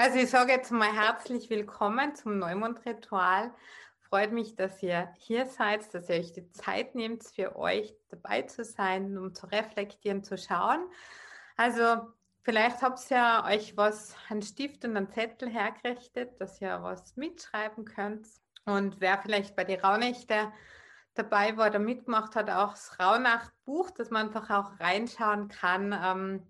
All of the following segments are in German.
Also ich sage jetzt mal herzlich willkommen zum Neumondritual. Freut mich, dass ihr hier seid, dass ihr euch die Zeit nehmt, für euch dabei zu sein, um zu reflektieren, zu schauen. Also vielleicht habt ihr ja euch was, einen Stift und einen Zettel hergerichtet, dass ihr was mitschreiben könnt. Und wer vielleicht bei den Rauhnächte dabei war oder mitgemacht hat, auch das Rauhnachtbuch, dass man einfach auch reinschauen kann. Ähm,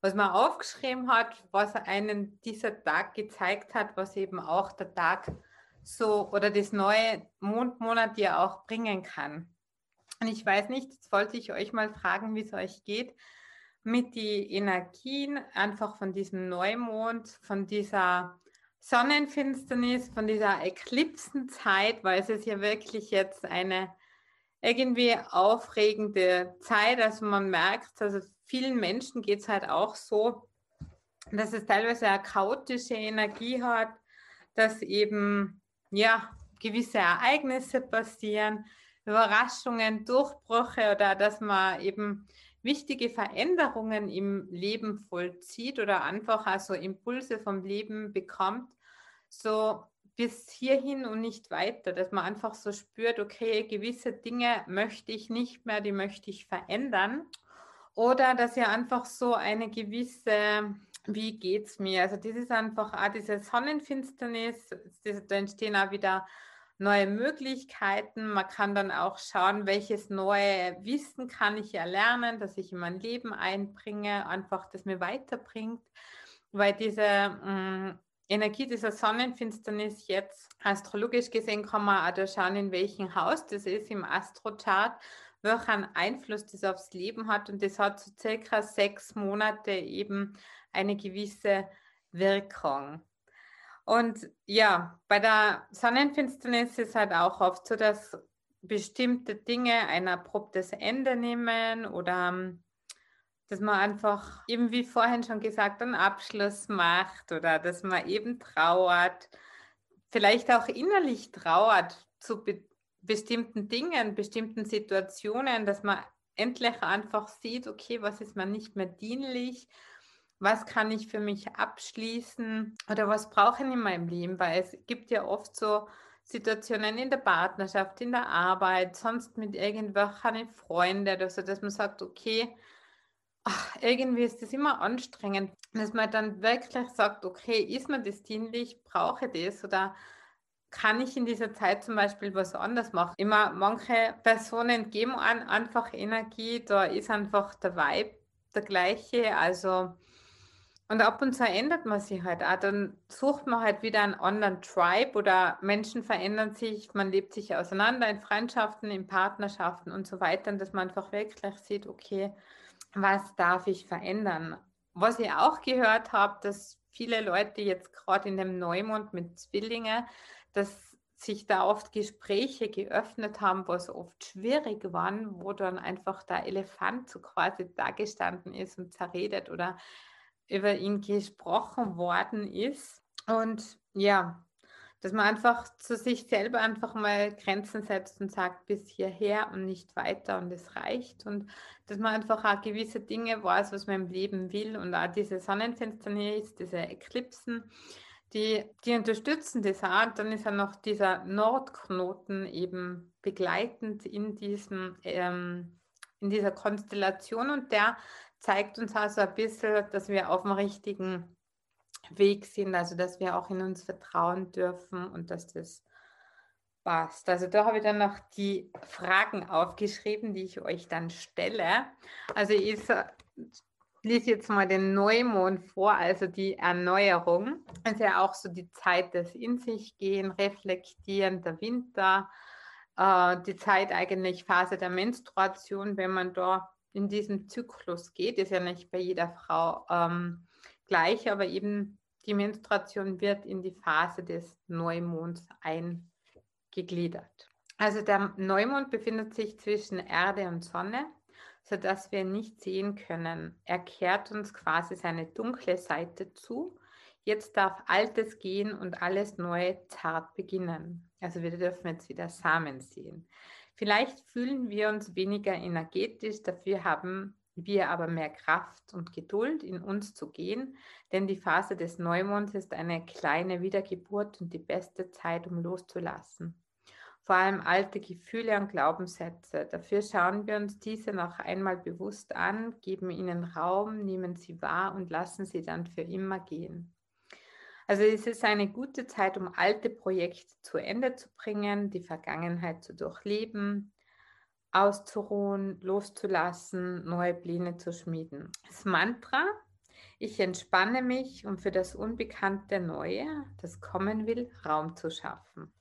was man aufgeschrieben hat, was einen dieser Tag gezeigt hat, was eben auch der Tag so oder das neue Mondmonat ja auch bringen kann. Und ich weiß nicht, jetzt wollte ich euch mal fragen, wie es euch geht mit den Energien einfach von diesem Neumond, von dieser Sonnenfinsternis, von dieser Eklipsenzeit, weil es ist ja wirklich jetzt eine irgendwie aufregende Zeit. Also man merkt, also vielen Menschen geht es halt auch so, dass es teilweise eine chaotische Energie hat, dass eben ja gewisse Ereignisse passieren, Überraschungen, Durchbrüche oder dass man eben wichtige Veränderungen im Leben vollzieht oder einfach also Impulse vom Leben bekommt, so bis hierhin und nicht weiter, dass man einfach so spürt, okay, gewisse Dinge möchte ich nicht mehr, die möchte ich verändern. Oder dass ihr einfach so eine gewisse, wie geht es mir? Also das ist einfach auch diese Sonnenfinsternis, da entstehen auch wieder neue Möglichkeiten. Man kann dann auch schauen, welches neue Wissen kann ich erlernen, das ich in mein Leben einbringe, einfach das mir weiterbringt. Weil diese mm, Energie dieser Sonnenfinsternis jetzt astrologisch gesehen kann man auch da schauen, in welchem Haus das ist im Astrochart welchen Einfluss das aufs Leben hat. Und das hat so circa sechs Monate eben eine gewisse Wirkung. Und ja, bei der Sonnenfinsternis ist halt auch oft so, dass bestimmte Dinge ein abruptes Ende nehmen oder ähm, dass man einfach eben wie vorhin schon gesagt einen Abschluss macht oder dass man eben trauert, vielleicht auch innerlich trauert zu, bestimmten Dingen, bestimmten Situationen, dass man endlich einfach sieht, okay, was ist mir nicht mehr dienlich, was kann ich für mich abschließen? Oder was brauche ich in meinem Leben, weil es gibt ja oft so Situationen in der Partnerschaft, in der Arbeit, sonst mit irgendwelchen Freunden oder dass man sagt, okay, ach, irgendwie ist das immer anstrengend, dass man dann wirklich sagt, okay, ist mir das dienlich, brauche ich das oder kann ich in dieser Zeit zum Beispiel was anders machen? Immer manche Personen geben an einfach Energie, da ist einfach der Vibe der gleiche. Also und ab und zu ändert man sich halt auch. Dann sucht man halt wieder einen anderen Tribe oder Menschen verändern sich, man lebt sich auseinander in Freundschaften, in Partnerschaften und so weiter. Dass man einfach wirklich sieht, okay, was darf ich verändern? Was ich auch gehört habe, dass viele Leute jetzt gerade in dem Neumond mit Zwillinge dass sich da oft Gespräche geöffnet haben, was oft schwierig waren, wo dann einfach der Elefant so quasi da gestanden ist und zerredet oder über ihn gesprochen worden ist. Und ja, dass man einfach zu sich selber einfach mal Grenzen setzt und sagt, bis hierher und nicht weiter und es reicht. Und dass man einfach auch gewisse Dinge weiß, was man im Leben will und auch diese Sonnenfinsternis, diese Eklipsen, die, die unterstützen das auch. Dann ist ja noch dieser Nordknoten eben begleitend in, diesem, ähm, in dieser Konstellation und der zeigt uns also ein bisschen, dass wir auf dem richtigen Weg sind, also dass wir auch in uns vertrauen dürfen und dass das passt. Also da habe ich dann noch die Fragen aufgeschrieben, die ich euch dann stelle. Also ich lese jetzt mal den Neumond vor, also die Erneuerung. Das ist ja auch so die Zeit des In sich gehen, reflektieren, der Winter, äh, die Zeit eigentlich Phase der Menstruation, wenn man da in diesen Zyklus geht, ist ja nicht bei jeder Frau ähm, gleich, aber eben die Menstruation wird in die Phase des Neumonds eingegliedert. Also der Neumond befindet sich zwischen Erde und Sonne sodass wir nicht sehen können. Er kehrt uns quasi seine dunkle Seite zu. Jetzt darf Altes gehen und alles Neue zart beginnen. Also wir dürfen jetzt wieder Samen sehen. Vielleicht fühlen wir uns weniger energetisch, dafür haben wir aber mehr Kraft und Geduld in uns zu gehen, denn die Phase des Neumonds ist eine kleine Wiedergeburt und die beste Zeit, um loszulassen. Vor allem alte Gefühle und Glaubenssätze. Dafür schauen wir uns diese noch einmal bewusst an, geben ihnen Raum, nehmen sie wahr und lassen sie dann für immer gehen. Also es ist eine gute Zeit, um alte Projekte zu Ende zu bringen, die Vergangenheit zu durchleben, auszuruhen, loszulassen, neue Pläne zu schmieden. Das Mantra, ich entspanne mich, um für das Unbekannte Neue, das kommen will, Raum zu schaffen.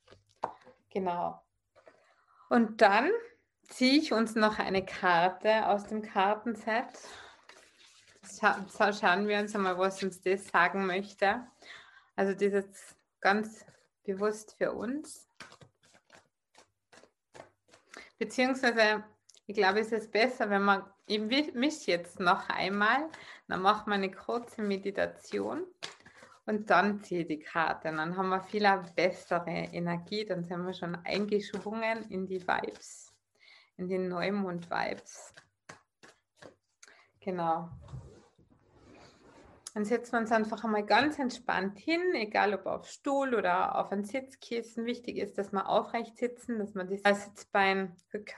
Genau. Und dann ziehe ich uns noch eine Karte aus dem Kartenset. Scha schauen wir uns einmal, was uns das sagen möchte. Also ist ganz bewusst für uns. Beziehungsweise, ich glaube, es ist besser, wenn man, ich mische jetzt noch einmal, dann macht man eine kurze Meditation und dann ziehe ich die Karte. Dann haben wir viel bessere Energie, dann sind wir schon eingeschwungen in die Vibes, in die Neumond-Vibes. Genau. Dann setzen wir uns einfach einmal ganz entspannt hin, egal ob auf Stuhl oder auf ein Sitzkissen. Wichtig ist, dass wir aufrecht sitzen, dass wir das Sitzbein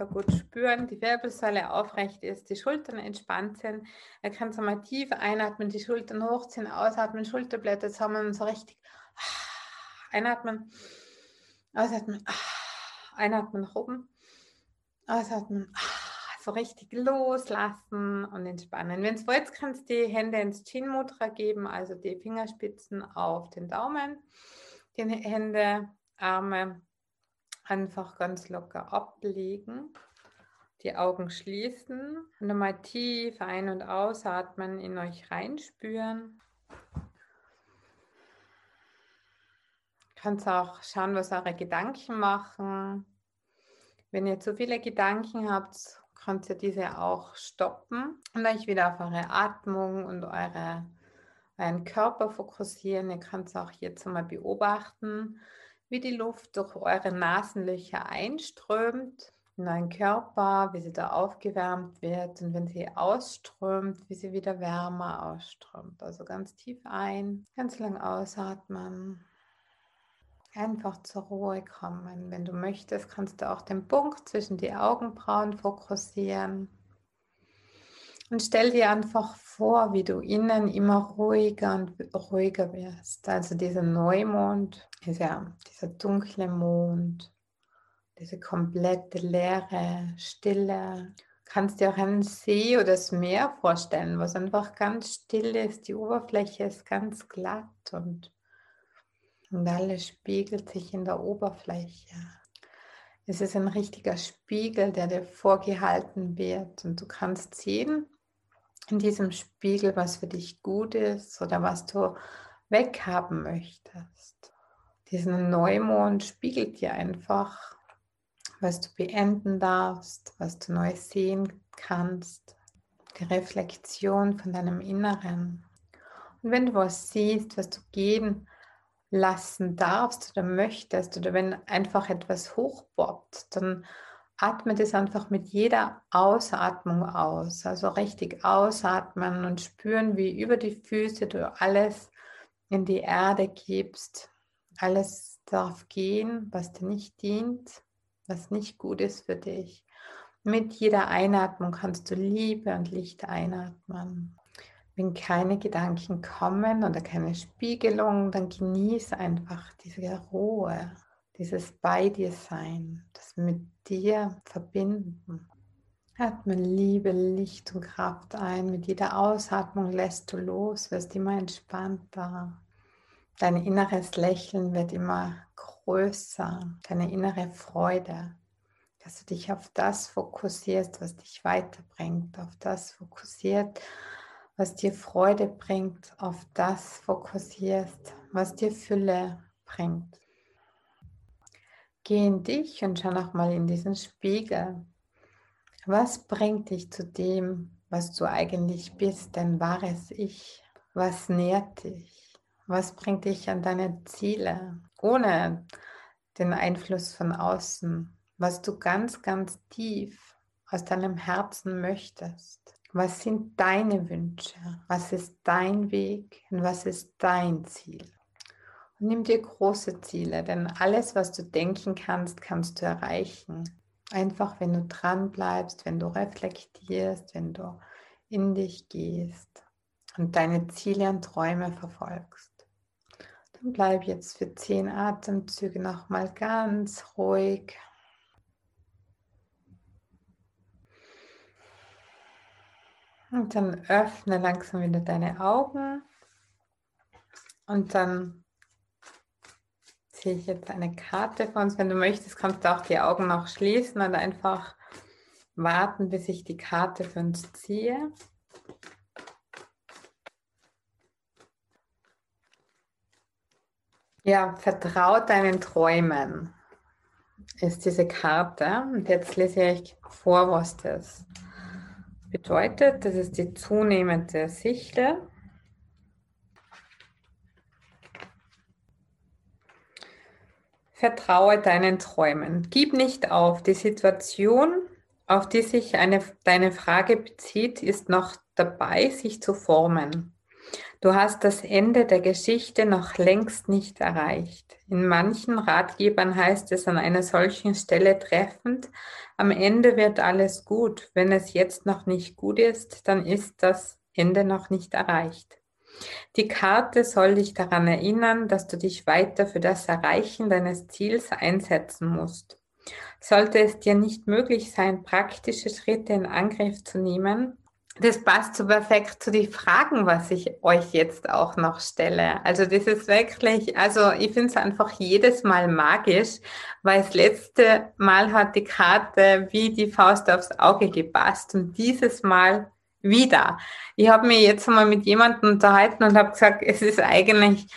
gut spüren, die Wirbelsäule aufrecht ist, die Schultern entspannt sind. Ihr könnt einmal tief einatmen, die Schultern hochziehen, ausatmen, Schulterblätter zusammen und so richtig einatmen, ausatmen, einatmen nach oben, ausatmen so richtig loslassen und entspannen. Wenn es wollt, kannst du die Hände ins Chin Mudra geben, also die Fingerspitzen auf den Daumen, die Hände, Arme einfach ganz locker ablegen, die Augen schließen und nochmal tief ein- und ausatmen, in euch reinspüren. Kannst auch schauen, was eure Gedanken machen. Wenn ihr zu viele Gedanken habt, könnt ihr diese auch stoppen und euch wieder auf eure Atmung und eure, euren Körper fokussieren. Ihr könnt es auch jetzt mal beobachten, wie die Luft durch eure Nasenlöcher einströmt in euren Körper, wie sie da aufgewärmt wird und wenn sie ausströmt, wie sie wieder wärmer ausströmt. Also ganz tief ein, ganz lang ausatmen. Einfach zur Ruhe kommen. Wenn du möchtest, kannst du auch den Punkt zwischen die Augenbrauen fokussieren. Und stell dir einfach vor, wie du innen immer ruhiger und ruhiger wirst. Also dieser Neumond, dieser, dieser dunkle Mond, diese komplette Leere, Stille. Kannst dir auch einen See oder das Meer vorstellen, was einfach ganz still ist. Die Oberfläche ist ganz glatt und und alles spiegelt sich in der Oberfläche. Es ist ein richtiger Spiegel, der dir vorgehalten wird. Und du kannst sehen in diesem Spiegel, was für dich gut ist oder was du weghaben möchtest. Diesen Neumond spiegelt dir einfach, was du beenden darfst, was du neu sehen kannst. Die Reflexion von deinem Inneren. Und wenn du was siehst, was du gehen lassen darfst oder möchtest oder wenn einfach etwas hochboppt, dann atme das einfach mit jeder Ausatmung aus. Also richtig ausatmen und spüren, wie über die Füße du alles in die Erde gibst. Alles darf gehen, was dir nicht dient, was nicht gut ist für dich. Mit jeder Einatmung kannst du Liebe und Licht einatmen. Wenn keine Gedanken kommen oder keine Spiegelung, dann genieße einfach diese Ruhe, dieses Bei dir sein, das mit dir verbinden. Atme Liebe, Licht und Kraft ein. Mit jeder Ausatmung lässt du los, wirst immer entspannter. Dein inneres Lächeln wird immer größer, deine innere Freude, dass du dich auf das fokussierst, was dich weiterbringt, auf das fokussiert, was dir Freude bringt, auf das fokussierst, was dir Fülle bringt. Geh in dich und schau nochmal in diesen Spiegel. Was bringt dich zu dem, was du eigentlich bist, dein wahres Ich? Was nährt dich? Was bringt dich an deine Ziele, ohne den Einfluss von außen? Was du ganz, ganz tief aus deinem Herzen möchtest? Was sind deine Wünsche? Was ist dein Weg und was ist dein Ziel? Und nimm dir große Ziele, denn alles, was du denken kannst, kannst du erreichen. Einfach, wenn du dran bleibst, wenn du reflektierst, wenn du in dich gehst und deine Ziele und Träume verfolgst. Dann bleib jetzt für zehn Atemzüge nochmal ganz ruhig. Und dann öffne langsam wieder deine Augen. Und dann sehe ich jetzt eine Karte von uns. Wenn du möchtest, kannst du auch die Augen noch schließen und einfach warten, bis ich die Karte für uns ziehe. Ja, vertraut deinen Träumen ist diese Karte. Und jetzt lese ich vor, was das bedeutet. Das ist die zunehmende Sichte. Vertraue deinen Träumen. Gib nicht auf. Die Situation, auf die sich eine, deine Frage bezieht, ist noch dabei, sich zu formen. Du hast das Ende der Geschichte noch längst nicht erreicht. In manchen Ratgebern heißt es an einer solchen Stelle treffend, am Ende wird alles gut. Wenn es jetzt noch nicht gut ist, dann ist das Ende noch nicht erreicht. Die Karte soll dich daran erinnern, dass du dich weiter für das Erreichen deines Ziels einsetzen musst. Sollte es dir nicht möglich sein, praktische Schritte in Angriff zu nehmen, das passt so perfekt zu den Fragen, was ich euch jetzt auch noch stelle. Also das ist wirklich, also ich finde es einfach jedes Mal magisch, weil das letzte Mal hat die Karte wie die Faust aufs Auge gepasst und dieses Mal wieder. Ich habe mich jetzt mal mit jemandem unterhalten und habe gesagt, es ist eigentlich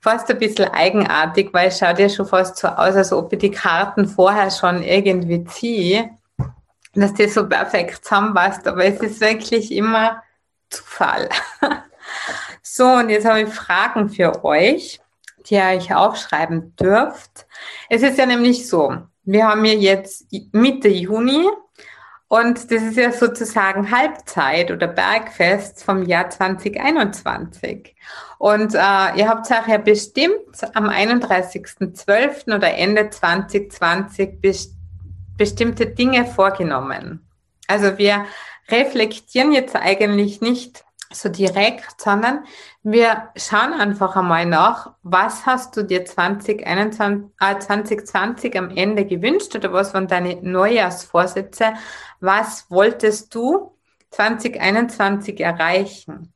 fast ein bisschen eigenartig, weil es schaut ja schon fast so aus, als ob ich die Karten vorher schon irgendwie ziehe dass das so perfekt zusammenpasst, aber es ist wirklich immer Zufall. so, und jetzt habe ich Fragen für euch, die ihr euch aufschreiben dürft. Es ist ja nämlich so, wir haben ja jetzt Mitte Juni und das ist ja sozusagen Halbzeit oder Bergfest vom Jahr 2021. Und äh, ihr habt euch ja bestimmt am 31.12. oder Ende 2020 bestimmt bestimmte Dinge vorgenommen. Also wir reflektieren jetzt eigentlich nicht so direkt, sondern wir schauen einfach einmal nach, was hast du dir 2021, äh, 2020 am Ende gewünscht oder was waren deine Neujahrsvorsätze? Was wolltest du 2021 erreichen?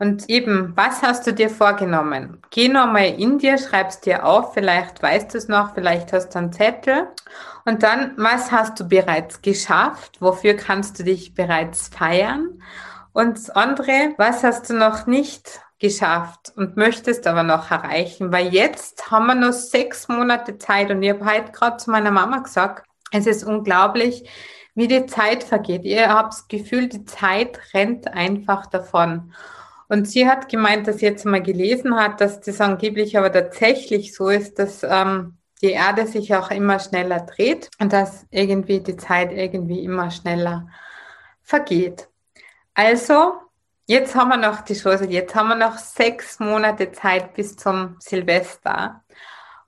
Und eben, was hast du dir vorgenommen? Geh nochmal in dir, schreibst dir auf, vielleicht weißt du es noch, vielleicht hast du einen Zettel. Und dann, was hast du bereits geschafft? Wofür kannst du dich bereits feiern? Und andere, was hast du noch nicht geschafft und möchtest aber noch erreichen? Weil jetzt haben wir noch sechs Monate Zeit und ich habe heute gerade zu meiner Mama gesagt, es ist unglaublich, wie die Zeit vergeht. Ihr habt das Gefühl, die Zeit rennt einfach davon. Und sie hat gemeint, dass sie jetzt mal gelesen hat, dass das angeblich aber tatsächlich so ist, dass ähm, die Erde sich auch immer schneller dreht und dass irgendwie die Zeit irgendwie immer schneller vergeht. Also, jetzt haben wir noch die Chance, jetzt haben wir noch sechs Monate Zeit bis zum Silvester.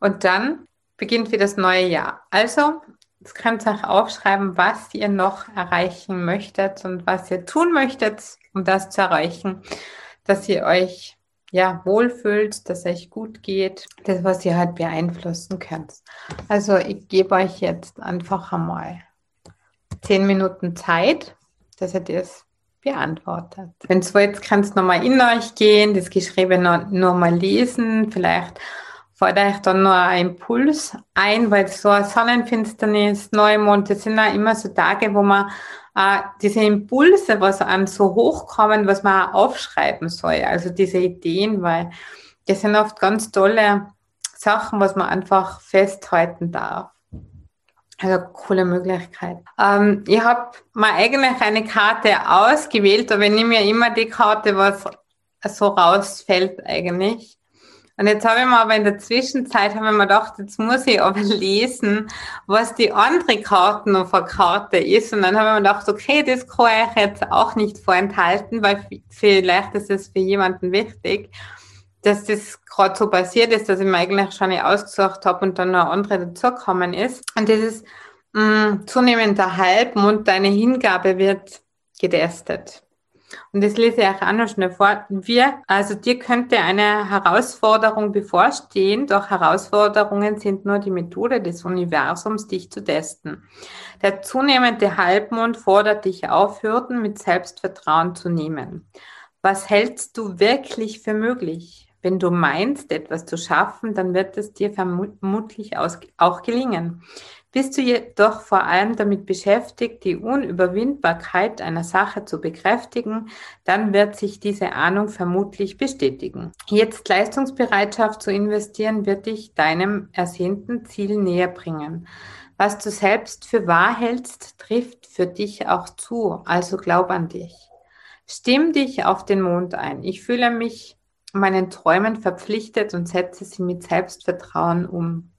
Und dann beginnt wieder das neue Jahr. Also, Jetzt könnt ihr auch aufschreiben, was ihr noch erreichen möchtet und was ihr tun möchtet, um das zu erreichen dass ihr euch ja wohlfühlt, dass euch gut geht, das, was ihr halt beeinflussen könnt. Also ich gebe euch jetzt einfach einmal zehn Minuten Zeit, dass ihr das beantwortet. Wenn es wollt, kannst nochmal in euch gehen, das Geschriebene nur mal lesen, vielleicht fällt euch dann nur ein Impuls ein, weil so eine Sonnenfinsternis, Neumond, das sind ja immer so Tage, wo man äh, diese Impulse, was an so hochkommen, was man auch aufschreiben soll. Also diese Ideen, weil das sind oft ganz tolle Sachen, was man einfach festhalten darf. Also coole Möglichkeit. Ähm, ich habe mir eigentlich eine Karte ausgewählt, aber ich nehme ja immer die Karte, was so rausfällt eigentlich. Und jetzt habe ich mir aber in der Zwischenzeit habe ich mir gedacht, jetzt muss ich aber lesen, was die andere Karte noch für Karte ist. Und dann habe ich mir gedacht, okay, das kann ich jetzt auch nicht vorenthalten, weil vielleicht ist es für jemanden wichtig, dass das gerade so passiert ist, dass ich mir eigentlich schon nicht ausgesucht habe und dann noch andere dazugekommen ist. Und ist mh, mm, zunehmender Halbmond, deine Hingabe wird getestet. Und das lese ich auch noch schnell vor. Wir, also dir könnte eine Herausforderung bevorstehen, doch Herausforderungen sind nur die Methode des Universums, dich zu testen. Der zunehmende Halbmond fordert dich auf, Hürden mit Selbstvertrauen zu nehmen. Was hältst du wirklich für möglich? Wenn du meinst, etwas zu schaffen, dann wird es dir vermutlich auch gelingen. Bist du jedoch vor allem damit beschäftigt, die Unüberwindbarkeit einer Sache zu bekräftigen, dann wird sich diese Ahnung vermutlich bestätigen. Jetzt Leistungsbereitschaft zu investieren, wird dich deinem ersehnten Ziel näher bringen. Was du selbst für wahr hältst, trifft für dich auch zu, also glaub an dich. Stimm dich auf den Mond ein. Ich fühle mich meinen Träumen verpflichtet und setze sie mit Selbstvertrauen um.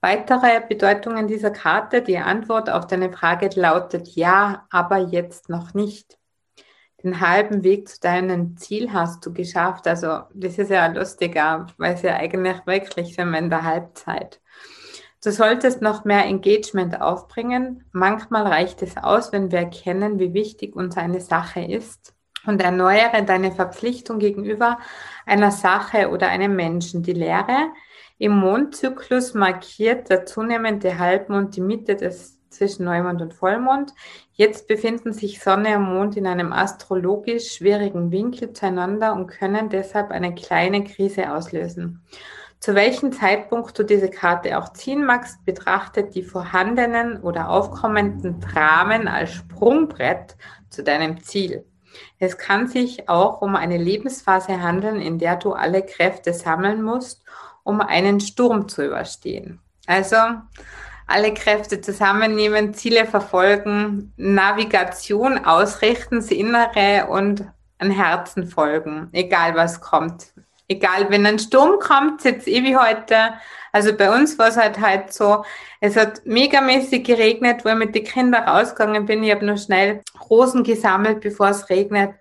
Weitere Bedeutungen dieser Karte, die Antwort auf deine Frage lautet ja, aber jetzt noch nicht. Den halben Weg zu deinem Ziel hast du geschafft. Also das ist ja lustiger, weil es ja eigentlich wirklich sind wir in der Halbzeit. Du solltest noch mehr Engagement aufbringen. Manchmal reicht es aus, wenn wir erkennen, wie wichtig uns eine Sache ist und erneuere deine Verpflichtung gegenüber einer Sache oder einem Menschen. Die Lehre, im Mondzyklus markiert der zunehmende Halbmond die Mitte des zwischen Neumond und Vollmond. Jetzt befinden sich Sonne und Mond in einem astrologisch schwierigen Winkel zueinander und können deshalb eine kleine Krise auslösen. Zu welchem Zeitpunkt du diese Karte auch ziehen magst, betrachtet die vorhandenen oder aufkommenden Dramen als Sprungbrett zu deinem Ziel. Es kann sich auch um eine Lebensphase handeln, in der du alle Kräfte sammeln musst, um einen Sturm zu überstehen. Also alle Kräfte zusammennehmen, Ziele verfolgen, Navigation ausrichten, das Innere und ein Herzen folgen, egal was kommt. Egal, wenn ein Sturm kommt, jetzt eh wie heute. Also bei uns war es halt halt so, es hat megamäßig geregnet, wo ich mit den Kindern rausgegangen bin. Ich habe nur schnell Rosen gesammelt, bevor es regnet.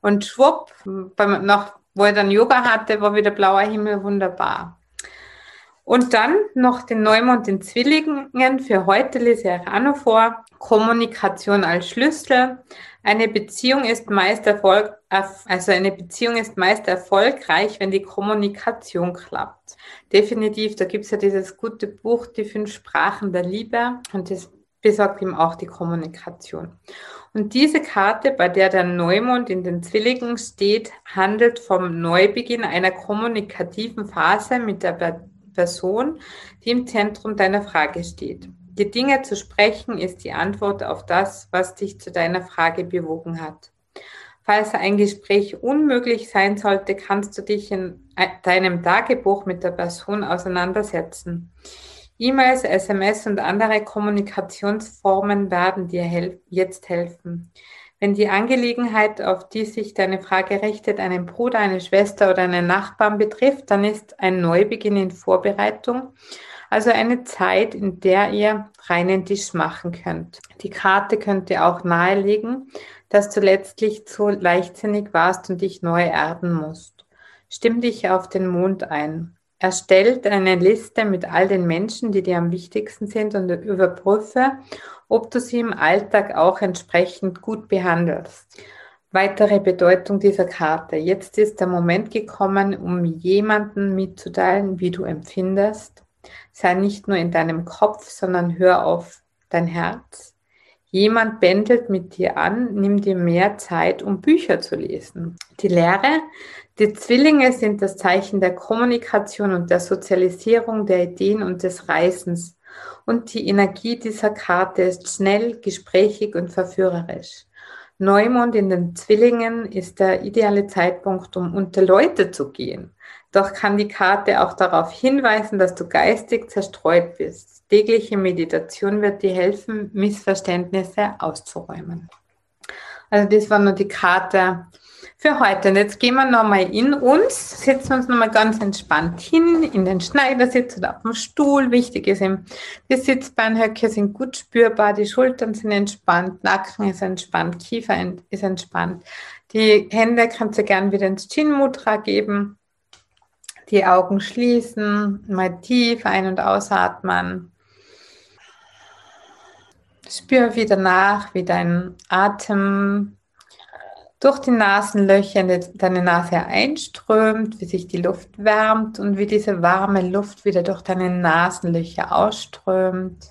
Und schwupp, beim, nach, wo ich dann Yoga hatte, war wieder blauer Himmel, wunderbar. Und dann noch den Neumond in Zwillingen. Für heute lese ich auch noch vor. Kommunikation als Schlüssel. Eine Beziehung ist meist Erfolg, also eine Beziehung ist meist erfolgreich, wenn die Kommunikation klappt. Definitiv, da gibt es ja dieses gute Buch, die fünf Sprachen der Liebe. Und das besorgt ihm auch die Kommunikation. Und diese Karte, bei der der Neumond in den Zwillingen steht, handelt vom Neubeginn einer kommunikativen Phase mit der Person, die im Zentrum deiner Frage steht. Die Dinge zu sprechen ist die Antwort auf das, was dich zu deiner Frage bewogen hat. Falls ein Gespräch unmöglich sein sollte, kannst du dich in deinem Tagebuch mit der Person auseinandersetzen. E-Mails, SMS und andere Kommunikationsformen werden dir hel jetzt helfen. Wenn die Angelegenheit, auf die sich deine Frage richtet, einen Bruder, eine Schwester oder einen Nachbarn betrifft, dann ist ein Neubeginn in Vorbereitung, also eine Zeit, in der ihr reinen Tisch machen könnt. Die Karte könnte auch nahelegen, dass du letztlich zu leichtsinnig warst und dich neu erden musst. Stimm dich auf den Mond ein. Erstellt eine Liste mit all den Menschen, die dir am wichtigsten sind und überprüfe, ob du sie im Alltag auch entsprechend gut behandelst. Weitere Bedeutung dieser Karte. Jetzt ist der Moment gekommen, um jemanden mitzuteilen, wie du empfindest. Sei nicht nur in deinem Kopf, sondern hör auf dein Herz. Jemand bändelt mit dir an, nimm dir mehr Zeit, um Bücher zu lesen. Die Lehre, die Zwillinge sind das Zeichen der Kommunikation und der Sozialisierung der Ideen und des Reisens. Und die Energie dieser Karte ist schnell, gesprächig und verführerisch. Neumond in den Zwillingen ist der ideale Zeitpunkt, um unter Leute zu gehen. Doch kann die Karte auch darauf hinweisen, dass du geistig zerstreut bist. Tägliche Meditation wird dir helfen, Missverständnisse auszuräumen. Also das war nur die Karte für heute. Und jetzt gehen wir nochmal in uns, setzen uns nochmal ganz entspannt hin, in den Schneidersitz oder auf dem Stuhl. Wichtig ist, die Sitzbeinhöcke sind gut spürbar, die Schultern sind entspannt, Nacken ist entspannt, Kiefer ist entspannt. Die Hände kannst du gern wieder ins Chin Mudra geben. Die Augen schließen, mal tief ein- und ausatmen. Spür wieder nach, wie dein Atem durch die Nasenlöcher in deine Nase einströmt, wie sich die Luft wärmt und wie diese warme Luft wieder durch deine Nasenlöcher ausströmt.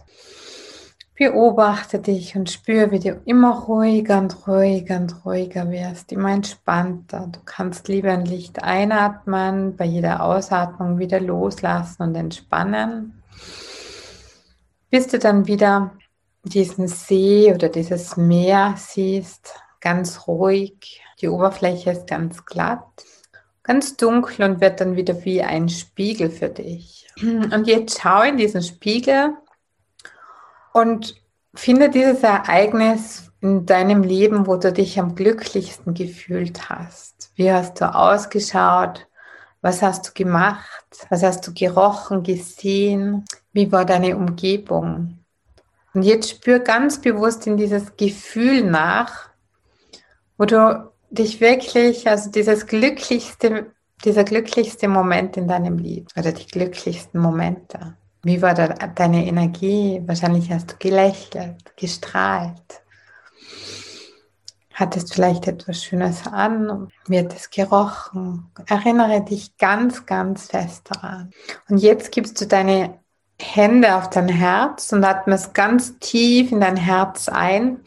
Beobachte dich und spüre, wie du immer ruhiger und ruhiger und ruhiger wirst, immer entspannter. Du kannst lieber ein Licht einatmen, bei jeder Ausatmung wieder loslassen und entspannen. Bis du dann wieder diesen See oder dieses Meer siehst, ganz ruhig. Die Oberfläche ist ganz glatt, ganz dunkel und wird dann wieder wie ein Spiegel für dich. Und jetzt schau in diesen Spiegel und finde dieses Ereignis in deinem Leben, wo du dich am glücklichsten gefühlt hast. Wie hast du ausgeschaut? Was hast du gemacht? Was hast du gerochen, gesehen? Wie war deine Umgebung? Und jetzt spür ganz bewusst in dieses Gefühl nach, wo du dich wirklich, also dieses glücklichste, dieser glücklichste Moment in deinem Leben oder die glücklichsten Momente. Wie war da deine Energie? Wahrscheinlich hast du gelächelt, gestrahlt. Hattest vielleicht etwas Schönes an, wird es gerochen. Erinnere dich ganz, ganz fest daran. Und jetzt gibst du deine Hände auf dein Herz und atmest ganz tief in dein Herz ein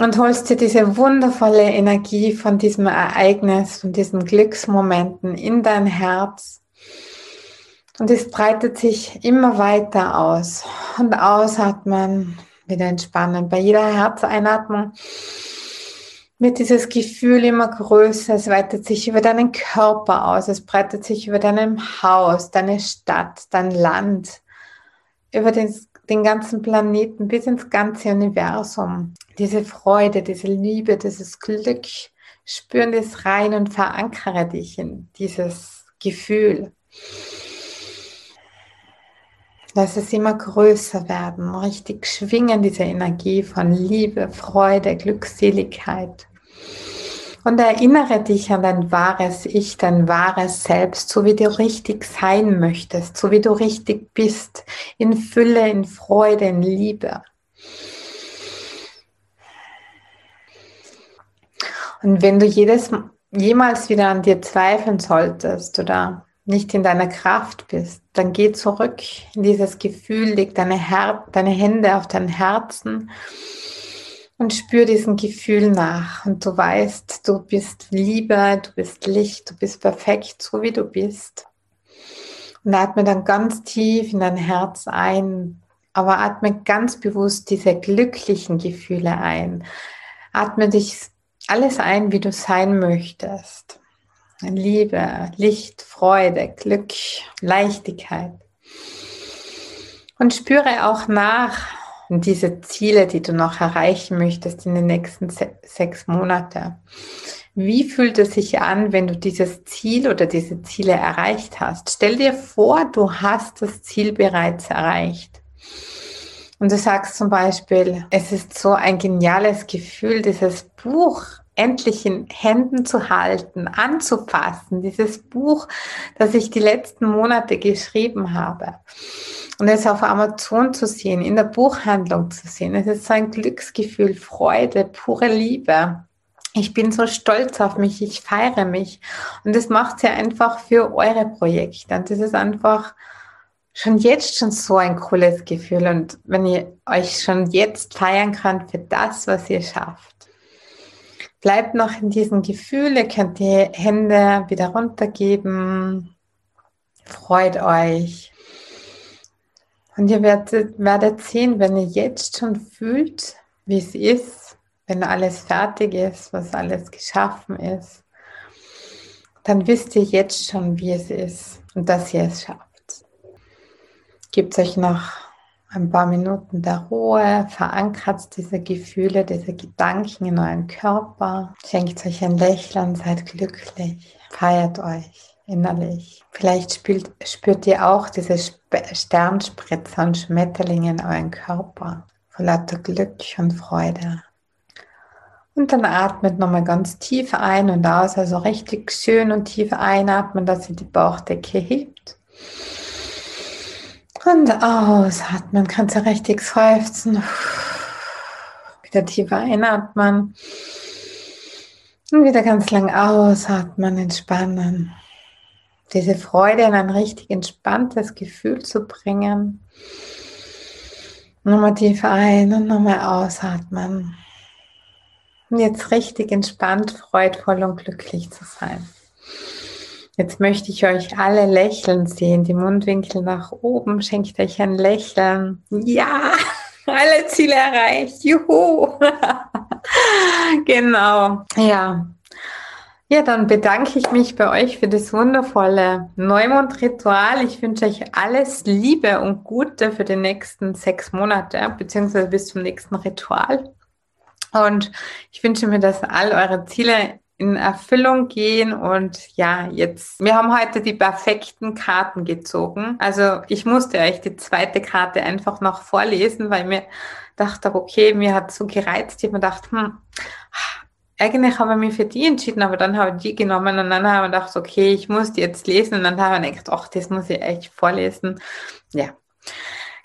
und holst dir diese wundervolle Energie von diesem Ereignis, von diesen Glücksmomenten in dein Herz. Und es breitet sich immer weiter aus. Und ausatmen, wieder entspannen. Bei jeder Herzeinatmung wird dieses Gefühl immer größer. Es weitet sich über deinen Körper aus. Es breitet sich über deinem Haus, deine Stadt, dein Land, über den den ganzen Planeten bis ins ganze Universum. Diese Freude, diese Liebe, dieses Glück, spüren das rein und verankere dich in dieses Gefühl. Lass es immer größer werden, richtig schwingen diese Energie von Liebe, Freude, Glückseligkeit. Und erinnere dich an dein wahres Ich, dein wahres Selbst, so wie du richtig sein möchtest, so wie du richtig bist, in Fülle, in Freude, in Liebe. Und wenn du jedes, jemals wieder an dir zweifeln solltest oder nicht in deiner Kraft bist, dann geh zurück in dieses Gefühl, leg deine, Her deine Hände auf dein Herzen und spür diesem Gefühl nach. Und du weißt, du bist Liebe, du bist Licht, du bist perfekt, so wie du bist. Und atme dann ganz tief in dein Herz ein, aber atme ganz bewusst diese glücklichen Gefühle ein. Atme dich alles ein, wie du sein möchtest. Liebe, Licht, Freude, Glück, Leichtigkeit. Und spüre auch nach, und diese Ziele, die du noch erreichen möchtest in den nächsten se sechs Monaten. Wie fühlt es sich an, wenn du dieses Ziel oder diese Ziele erreicht hast? Stell dir vor, du hast das Ziel bereits erreicht. Und du sagst zum Beispiel, es ist so ein geniales Gefühl, dieses Buch endlich in Händen zu halten, anzufassen, dieses Buch, das ich die letzten Monate geschrieben habe. Und es auf Amazon zu sehen, in der Buchhandlung zu sehen, es ist so ein Glücksgefühl, Freude, pure Liebe. Ich bin so stolz auf mich, ich feiere mich. Und das macht ihr einfach für eure Projekte. Und das ist einfach schon jetzt schon so ein cooles Gefühl. Und wenn ihr euch schon jetzt feiern könnt für das, was ihr schafft. Bleibt noch in diesem Gefühl, ihr könnt die Hände wieder runtergeben. Freut euch. Und ihr werdet, werdet sehen, wenn ihr jetzt schon fühlt, wie es ist, wenn alles fertig ist, was alles geschaffen ist, dann wisst ihr jetzt schon, wie es ist und dass ihr es schafft. Gebt euch noch ein paar Minuten der Ruhe, verankert diese Gefühle, diese Gedanken in euren Körper, schenkt euch ein Lächeln, seid glücklich, feiert euch innerlich. Vielleicht spürt, spürt ihr auch diese Sternspritzer und Schmetterlinge in euren Körper, vor lauter Glück und Freude. Und dann atmet nochmal ganz tief ein und aus, also richtig schön und tief einatmen, dass ihr die Bauchdecke hebt. Und ausatmen, kannst du richtig seufzen. Wieder tiefer einatmen. Und wieder ganz lang ausatmen, entspannen. Diese Freude in ein richtig entspanntes Gefühl zu bringen. Nochmal tief ein und nochmal ausatmen. Und jetzt richtig entspannt, freudvoll und glücklich zu sein. Jetzt möchte ich euch alle lächeln sehen, die Mundwinkel nach oben, schenkt euch ein Lächeln. Ja, alle Ziele erreicht. Juhu. genau. Ja. Ja, dann bedanke ich mich bei euch für das wundervolle Neumond-Ritual. Ich wünsche euch alles Liebe und Gute für die nächsten sechs Monate, beziehungsweise bis zum nächsten Ritual. Und ich wünsche mir, dass all eure Ziele in Erfüllung gehen. Und ja, jetzt, wir haben heute die perfekten Karten gezogen. Also ich musste euch die zweite Karte einfach noch vorlesen, weil mir dachte, okay, mir hat so gereizt. Ich habe mir gedacht, hm, eigentlich haben wir mich für die entschieden, aber dann habe ich die genommen und dann haben wir gedacht, okay, ich muss die jetzt lesen und dann haben wir gedacht, ach, das muss ich echt vorlesen. Ja,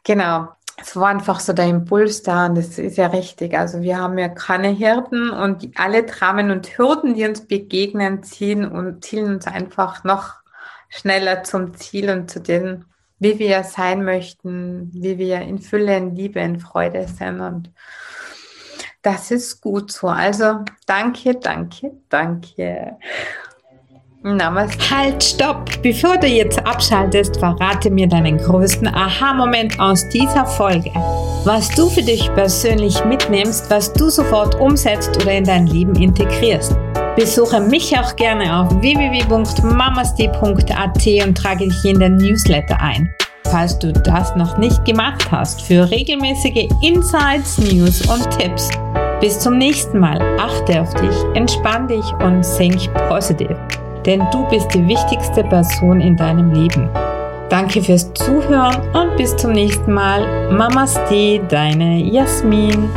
genau es war einfach so der Impuls da und das ist ja richtig. Also wir haben ja keine Hirten und alle Dramen und Hürden, die uns begegnen, ziehen und zielen uns einfach noch schneller zum Ziel und zu dem, wie wir sein möchten, wie wir in Fülle, in Liebe, in Freude sind und das ist gut so. Also danke, danke, danke. Namaste. Halt, stopp! Bevor du jetzt abschaltest, verrate mir deinen größten Aha-Moment aus dieser Folge. Was du für dich persönlich mitnimmst, was du sofort umsetzt oder in dein Leben integrierst. Besuche mich auch gerne auf www.mamasti.at und trage dich in den Newsletter ein. Falls du das noch nicht gemacht hast, für regelmäßige Insights, News und Tipps. Bis zum nächsten Mal. Achte auf dich, entspann dich und think positiv denn du bist die wichtigste Person in deinem Leben. Danke fürs Zuhören und bis zum nächsten Mal. Mamaste, deine Jasmin.